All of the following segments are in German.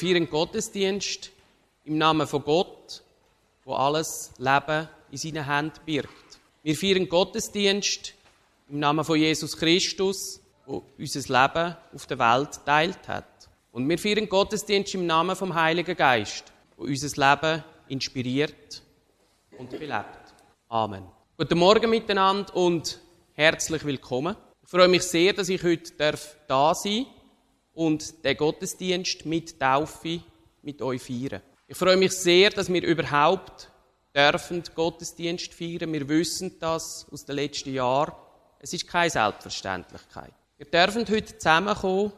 feiern Gottesdienst im Namen von Gott, wo alles Leben in seinen Händen birgt. Wir feiern Gottesdienst im Namen von Jesus Christus, wo unser Leben auf der Welt teilt hat. Und wir feiern Gottesdienst im Namen vom Heiligen Geist, wo unser Leben inspiriert und belebt. Amen. Guten Morgen miteinander und herzlich willkommen. Ich freue mich sehr, dass ich heute da sein darf und den Gottesdienst mit Taufe mit euch feiern. Ich freue mich sehr, dass wir überhaupt dürfen Gottesdienst feiern. Wir wissen das aus den letzten Jahren. Es ist keine Selbstverständlichkeit. Wir dürfen heute zusammenkommen,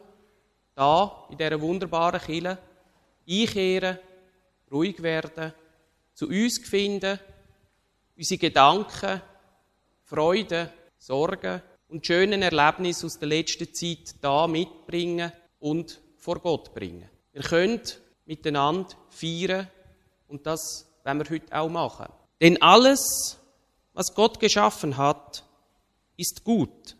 da in dieser wunderbaren Kille, einkehren, ruhig werden, zu uns finden, unsere Gedanken, Freuden, Sorgen und schönen Erlebnisse aus der letzten Zeit da mitbringen und vor Gott bringen. Wir können miteinander feiern und das werden wir heute auch machen. Denn alles, was Gott geschaffen hat, ist gut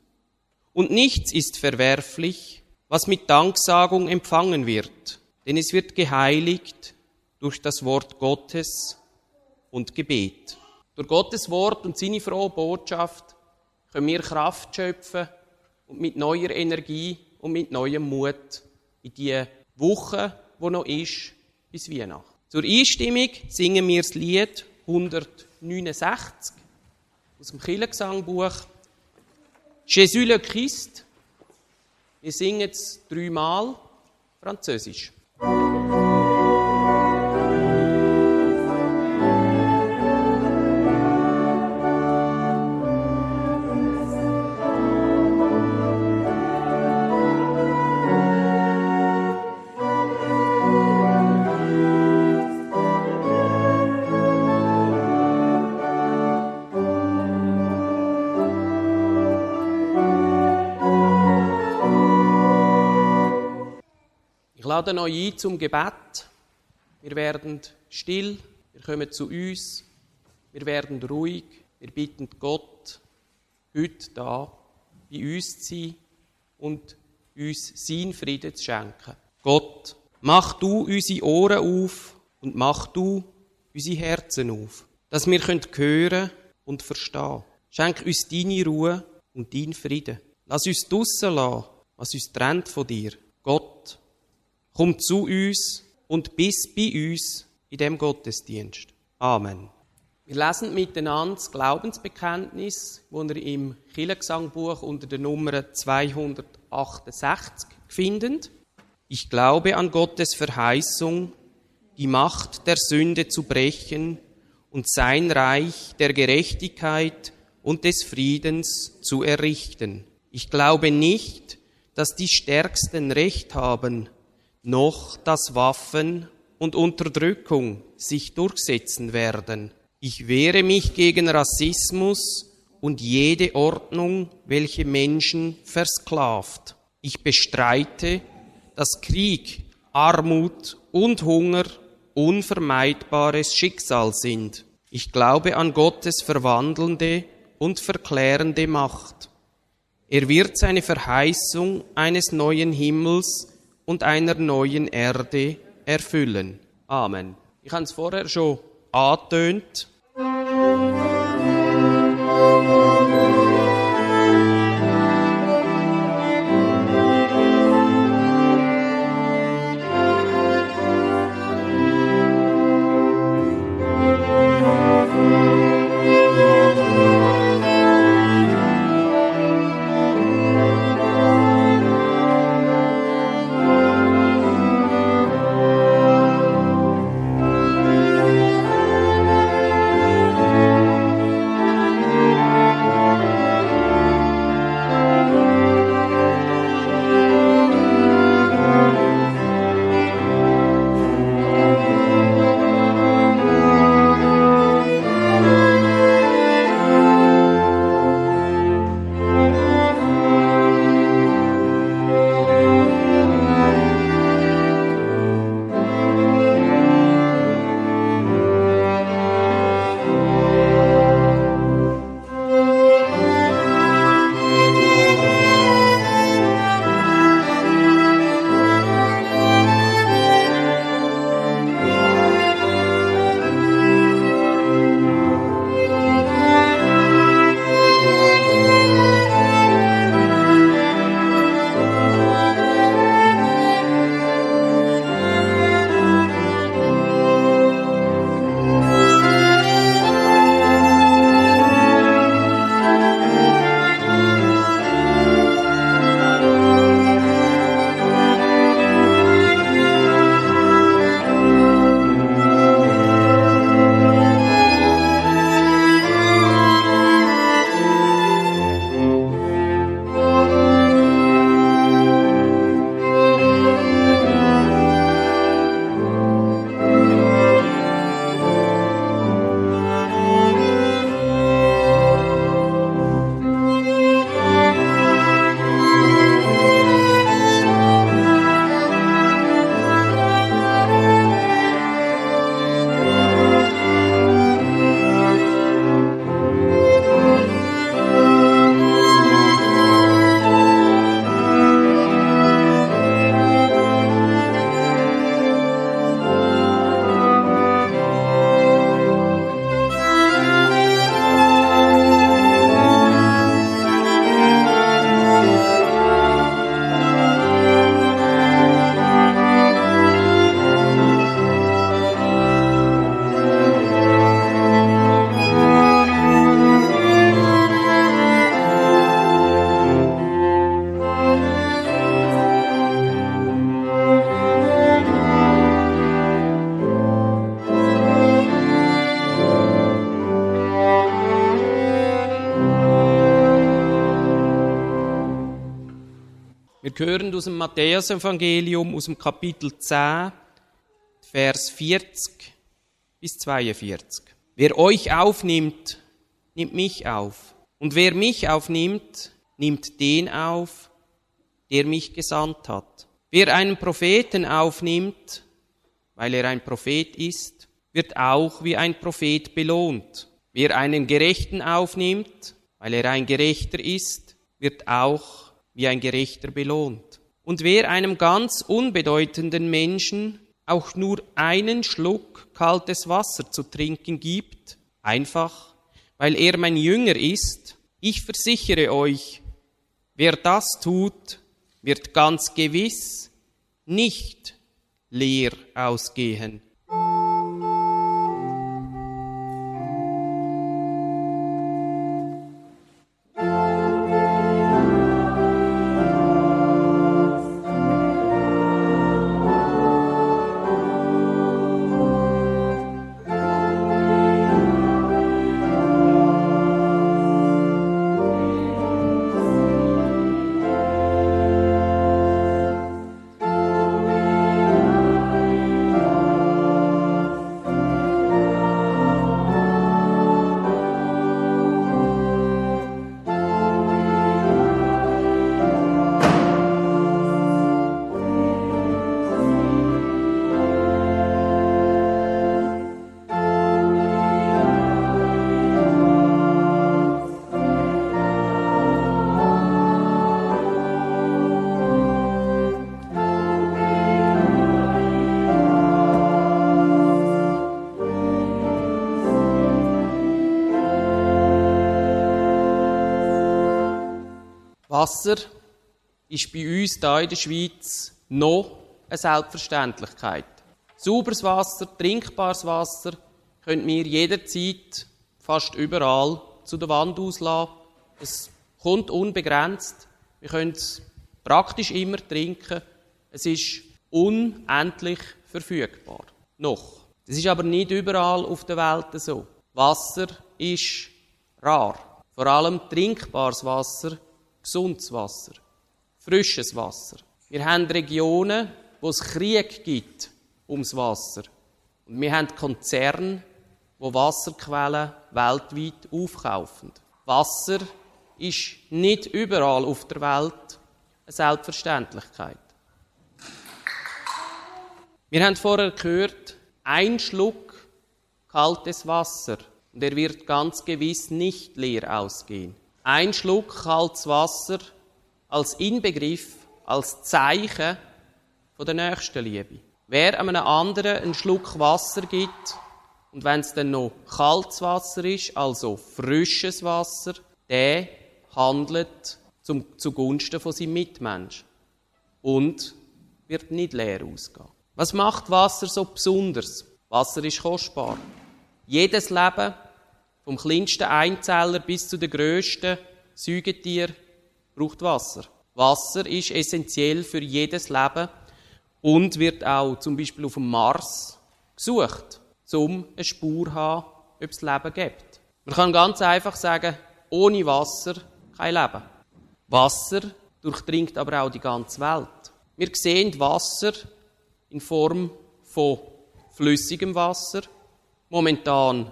und nichts ist verwerflich, was mit Danksagung empfangen wird, denn es wird geheiligt durch das Wort Gottes und Gebet. Durch Gottes Wort und seine frohe Botschaft können wir Kraft schöpfen und mit neuer Energie und mit neuem Mut in die Woche, wo noch ist, bis Weihnachten. Zur Einstimmung singen wir das Lied 169 aus dem Kirchengesangbuch Jesus le Christ. Wir singen es dreimal Französisch. Lade euch ein zum Gebet. Wir werden still, wir kommen zu uns, wir werden ruhig, wir bitten Gott, heute da bei uns zu sein und uns seinen Frieden zu schenken. Gott, mach du unsere Ohren auf und mach du unsere Herzen auf, dass wir hören und verstehen. Schenk uns deine Ruhe und deinen Frieden. Lass uns draussen lassen, was uns trennt von dir. Gott, Komm zu uns und bist bei uns in dem Gottesdienst. Amen. Wir lesen miteinander das Glaubensbekenntnis, das ihr im Kirchengesangbuch unter der Nummer 268 findet. Ich glaube an Gottes Verheißung, die Macht der Sünde zu brechen und sein Reich der Gerechtigkeit und des Friedens zu errichten. Ich glaube nicht, dass die Stärksten Recht haben, noch dass Waffen und Unterdrückung sich durchsetzen werden. Ich wehre mich gegen Rassismus und jede Ordnung, welche Menschen versklavt. Ich bestreite, dass Krieg, Armut und Hunger unvermeidbares Schicksal sind. Ich glaube an Gottes verwandelnde und verklärende Macht. Er wird seine Verheißung eines neuen Himmels und einer neuen Erde erfüllen. Amen. Ich habe es vorher schon angetönt. Hören aus dem Matthäus-Evangelium, aus dem Kapitel 10, Vers 40 bis 42. Wer euch aufnimmt, nimmt mich auf. Und wer mich aufnimmt, nimmt den auf, der mich gesandt hat. Wer einen Propheten aufnimmt, weil er ein Prophet ist, wird auch wie ein Prophet belohnt. Wer einen Gerechten aufnimmt, weil er ein Gerechter ist, wird auch wie ein Gerechter belohnt. Und wer einem ganz unbedeutenden Menschen auch nur einen Schluck kaltes Wasser zu trinken gibt, einfach weil er mein Jünger ist, ich versichere euch, wer das tut, wird ganz gewiss nicht leer ausgehen. Wasser ist bei uns hier in der Schweiz noch eine Selbstverständlichkeit. Sauberes Wasser, trinkbares Wasser können wir jederzeit fast überall zu der Wand auslassen. Es kommt unbegrenzt. Wir können es praktisch immer trinken. Es ist unendlich verfügbar. Noch. Das ist aber nicht überall auf der Welt so. Wasser ist rar. Vor allem trinkbares Wasser gesundes Wasser, frisches Wasser. Wir haben Regionen, wo es Krieg gibt ums Wasser. Und wir haben Konzerne, wo Wasserquellen weltweit aufkaufen. Wasser ist nicht überall auf der Welt eine Selbstverständlichkeit. Wir haben vorher gehört, ein Schluck kaltes Wasser und er wird ganz gewiss nicht leer ausgehen ein Schluck kaltes Wasser als Inbegriff, als Zeichen von der Nächstenliebe. Wer einem anderen einen Schluck Wasser gibt, und wenn es dann noch kaltes Wasser ist, also frisches Wasser, der handelt zum, zugunsten von seinem Mitmensch und wird nicht leer ausgehen. Was macht Wasser so besonders? Wasser ist kostbar. Jedes Leben vom kleinsten Einzeller bis zu den grössten Säugetier braucht Wasser. Wasser ist essentiell für jedes Leben und wird auch zum Beispiel auf dem Mars gesucht, um eine Spur zu haben, ob es Leben gibt. Man kann ganz einfach sagen, ohne Wasser kein Leben. Wasser durchdringt aber auch die ganze Welt. Wir sehen Wasser in Form von flüssigem Wasser, momentan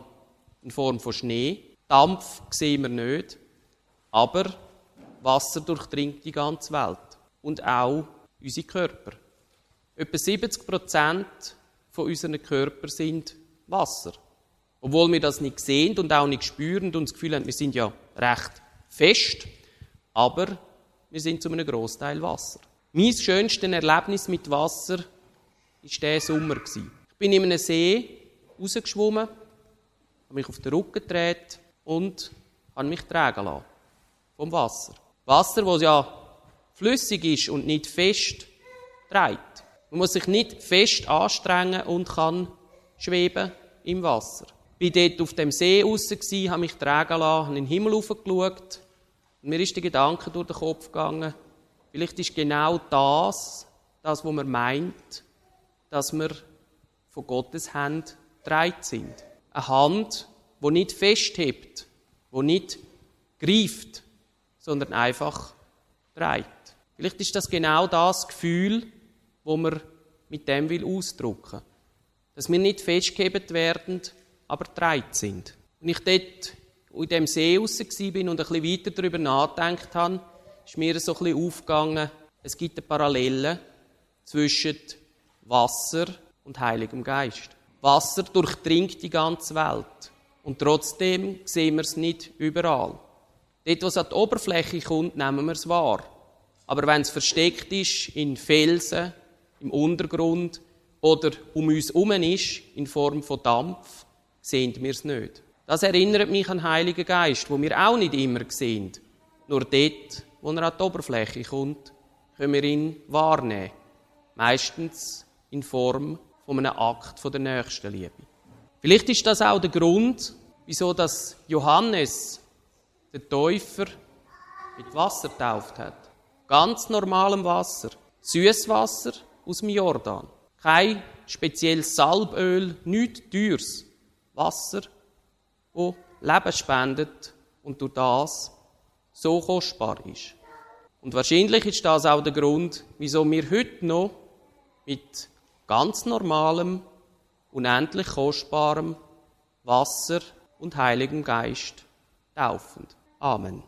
in Form von Schnee. Dampf sehen wir nicht, aber Wasser durchdringt die ganze Welt und auch unsere Körper. Etwa 70 Prozent von unseren Körpern sind Wasser. Obwohl wir das nicht sehen und auch nicht spüren und das Gefühl haben, wir sind ja recht fest, aber wir sind zu einem Großteil Wasser. Mein schönstes Erlebnis mit Wasser war dieser Sommer. Ich bin in einem See rausgeschwommen habe mich auf den Rücken gedreht und habe mich tragen lassen. Vom Wasser. Wasser, das ja flüssig ist und nicht fest trägt. Man muss sich nicht fest anstrengen und kann schweben im Wasser. Ich war dort auf dem See raus, habe mich tragen lassen, habe in den Himmel hochgeschaut und mir ist der Gedanke durch den Kopf gegangen, vielleicht ist genau das, das, was man meint, dass wir von Gottes Hand getragen sind eine Hand, wo nicht festhebt, wo nicht greift, sondern einfach trägt. Vielleicht ist das genau das Gefühl, wo man mit dem will ausdrücken. Dass wir nicht festgehebt werden, aber dreit sind. Und ich dort in dem See raus bin und ein bisschen weiter darüber nachgedacht habe, ist mir so ein bisschen aufgegangen, es gibt eine Parallele zwischen Wasser und Heiligem Geist. Wasser durchdringt die ganze Welt. Und trotzdem sehen wir es nicht überall. Dort, wo es an die Oberfläche kommt, nehmen wir es wahr. Aber wenn es versteckt ist in Felsen, im Untergrund oder um uns herum ist, in Form von Dampf, sehen wir es nicht. Das erinnert mich an den Heiligen Geist, wo wir auch nicht immer sehen. Nur dort, wo er an die Oberfläche kommt, können wir ihn wahrnehmen. Meistens in Form von einem Akt von der Nächstenliebe. Vielleicht ist das auch der Grund, wieso das Johannes, der Täufer, mit Wasser tauft hat. Ganz normalem Wasser. Süßwasser aus dem Jordan. Kein spezielles Salböl, nichts teures. Wasser, wo Leben spendet und durch das so kostbar ist. Und wahrscheinlich ist das auch der Grund, wieso wir heute noch mit ganz normalem, unendlich kostbarem Wasser und Heiligem Geist taufen. Amen.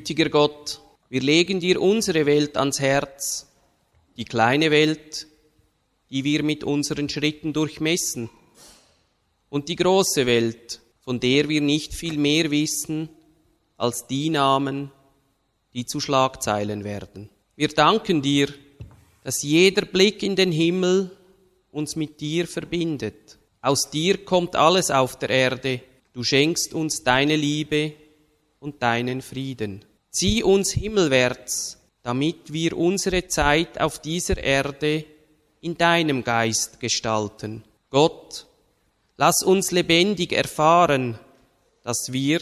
Gütiger Gott, wir legen dir unsere Welt ans Herz, die kleine Welt, die wir mit unseren Schritten durchmessen, und die große Welt, von der wir nicht viel mehr wissen als die Namen, die zu Schlagzeilen werden. Wir danken dir, dass jeder Blick in den Himmel uns mit dir verbindet. Aus dir kommt alles auf der Erde. Du schenkst uns deine Liebe und deinen Frieden. Zieh uns himmelwärts, damit wir unsere Zeit auf dieser Erde in deinem Geist gestalten. Gott, lass uns lebendig erfahren, dass wir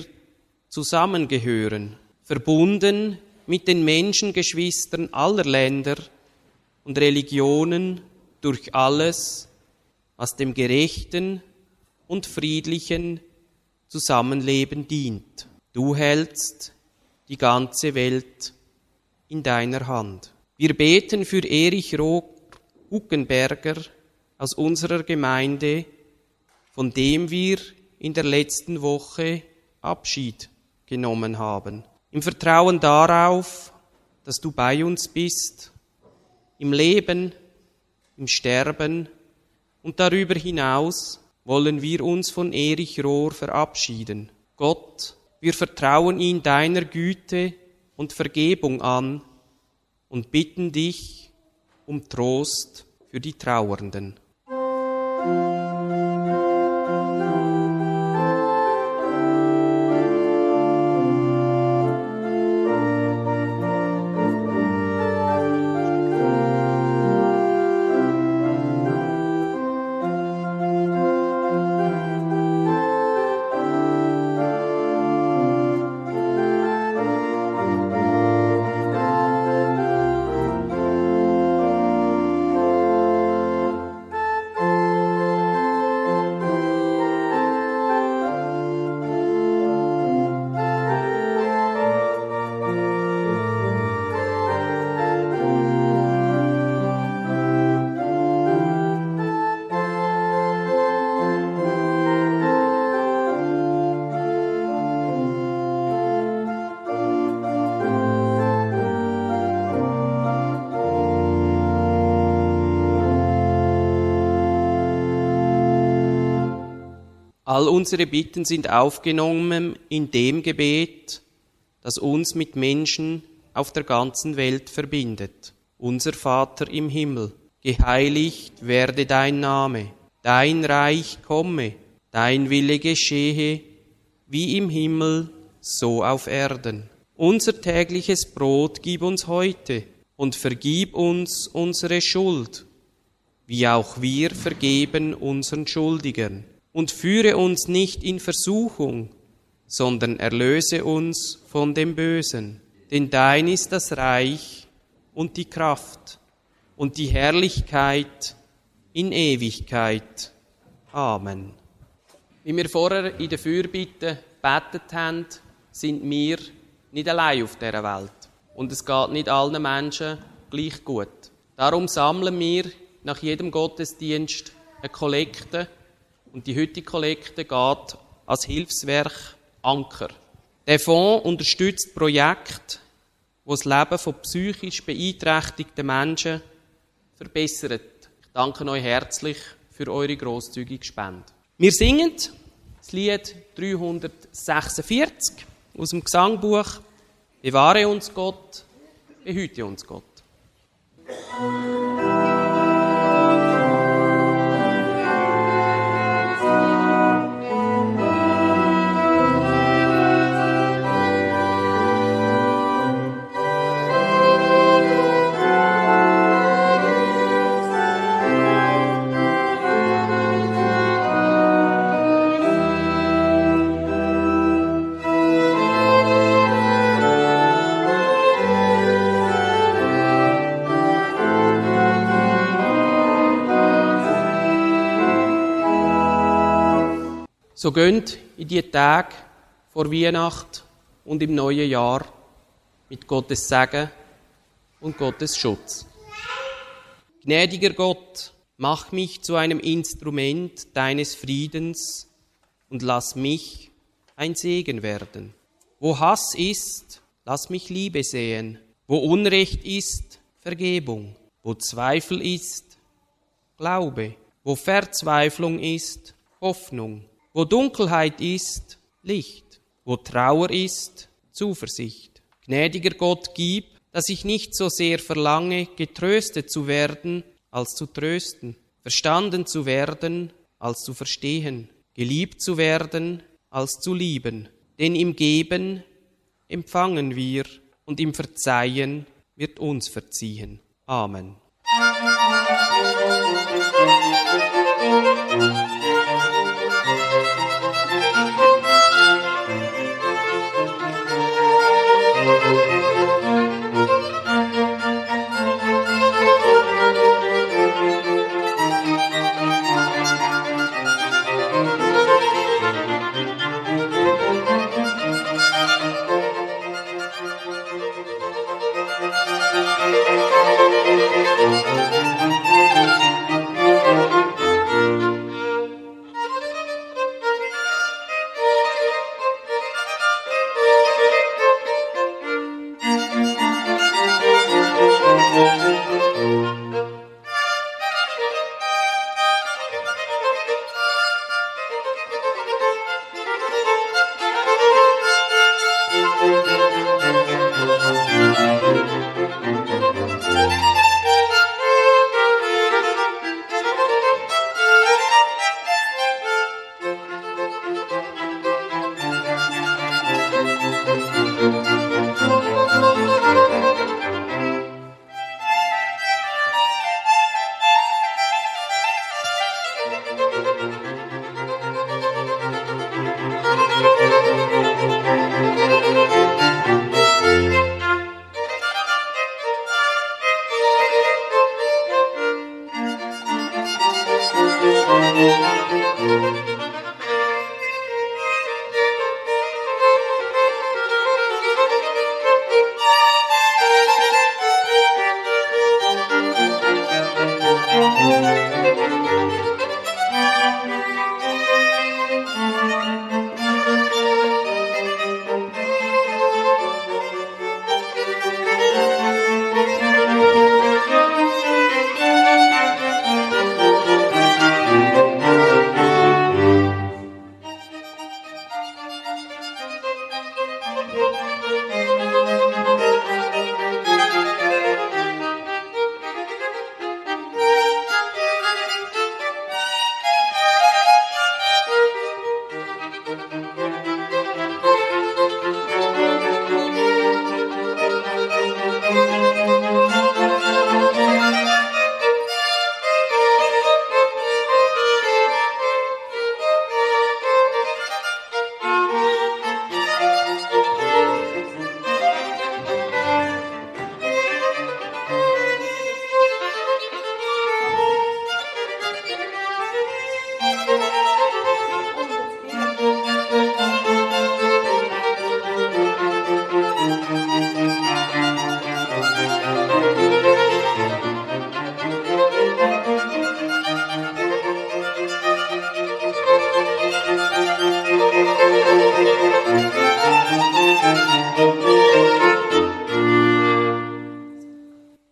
zusammengehören, verbunden mit den Menschengeschwistern aller Länder und Religionen durch alles, was dem gerechten und friedlichen Zusammenleben dient. Du hältst die ganze Welt in deiner Hand. Wir beten für Erich Huckenberger aus unserer Gemeinde, von dem wir in der letzten Woche Abschied genommen haben. Im Vertrauen darauf, dass du bei uns bist, im Leben, im Sterben und darüber hinaus wollen wir uns von Erich Rohr verabschieden. Gott, wir vertrauen ihn deiner Güte und Vergebung an und bitten dich um Trost für die Trauernden. All unsere Bitten sind aufgenommen in dem Gebet, das uns mit Menschen auf der ganzen Welt verbindet. Unser Vater im Himmel, geheiligt werde dein Name, dein Reich komme, dein Wille geschehe, wie im Himmel, so auf Erden. Unser tägliches Brot gib uns heute und vergib uns unsere Schuld, wie auch wir vergeben unseren Schuldigern. Und führe uns nicht in Versuchung, sondern erlöse uns von dem Bösen. Denn dein ist das Reich und die Kraft und die Herrlichkeit in Ewigkeit. Amen. Wie wir vorher in der Fürbitte betet haben, sind wir nicht allein auf dieser Welt. Und es geht nicht allen Menschen gleich gut. Darum sammeln wir nach jedem Gottesdienst eine Kollekte. Und die heutige Kollekte geht als Hilfswerk Anker. Der Fonds unterstützt Projekte, die das Leben von psychisch beeinträchtigten Menschen verbessert. Ich danke euch herzlich für eure grosszügige Spende. Wir singen das Lied 346 aus dem Gesangbuch Bewahre uns Gott, behüte uns Gott. So gönnt in die Tage vor Weihnacht und im neuen Jahr mit Gottes Segen und Gottes Schutz. Gnädiger Gott, mach mich zu einem Instrument deines Friedens und lass mich ein Segen werden. Wo Hass ist, lass mich Liebe sehen. Wo Unrecht ist, Vergebung. Wo Zweifel ist, Glaube. Wo Verzweiflung ist, Hoffnung. Wo Dunkelheit ist, Licht. Wo Trauer ist, Zuversicht. Gnädiger Gott, gib, dass ich nicht so sehr verlange, getröstet zu werden, als zu trösten, verstanden zu werden, als zu verstehen, geliebt zu werden, als zu lieben. Denn im Geben empfangen wir und im Verzeihen wird uns verziehen. Amen.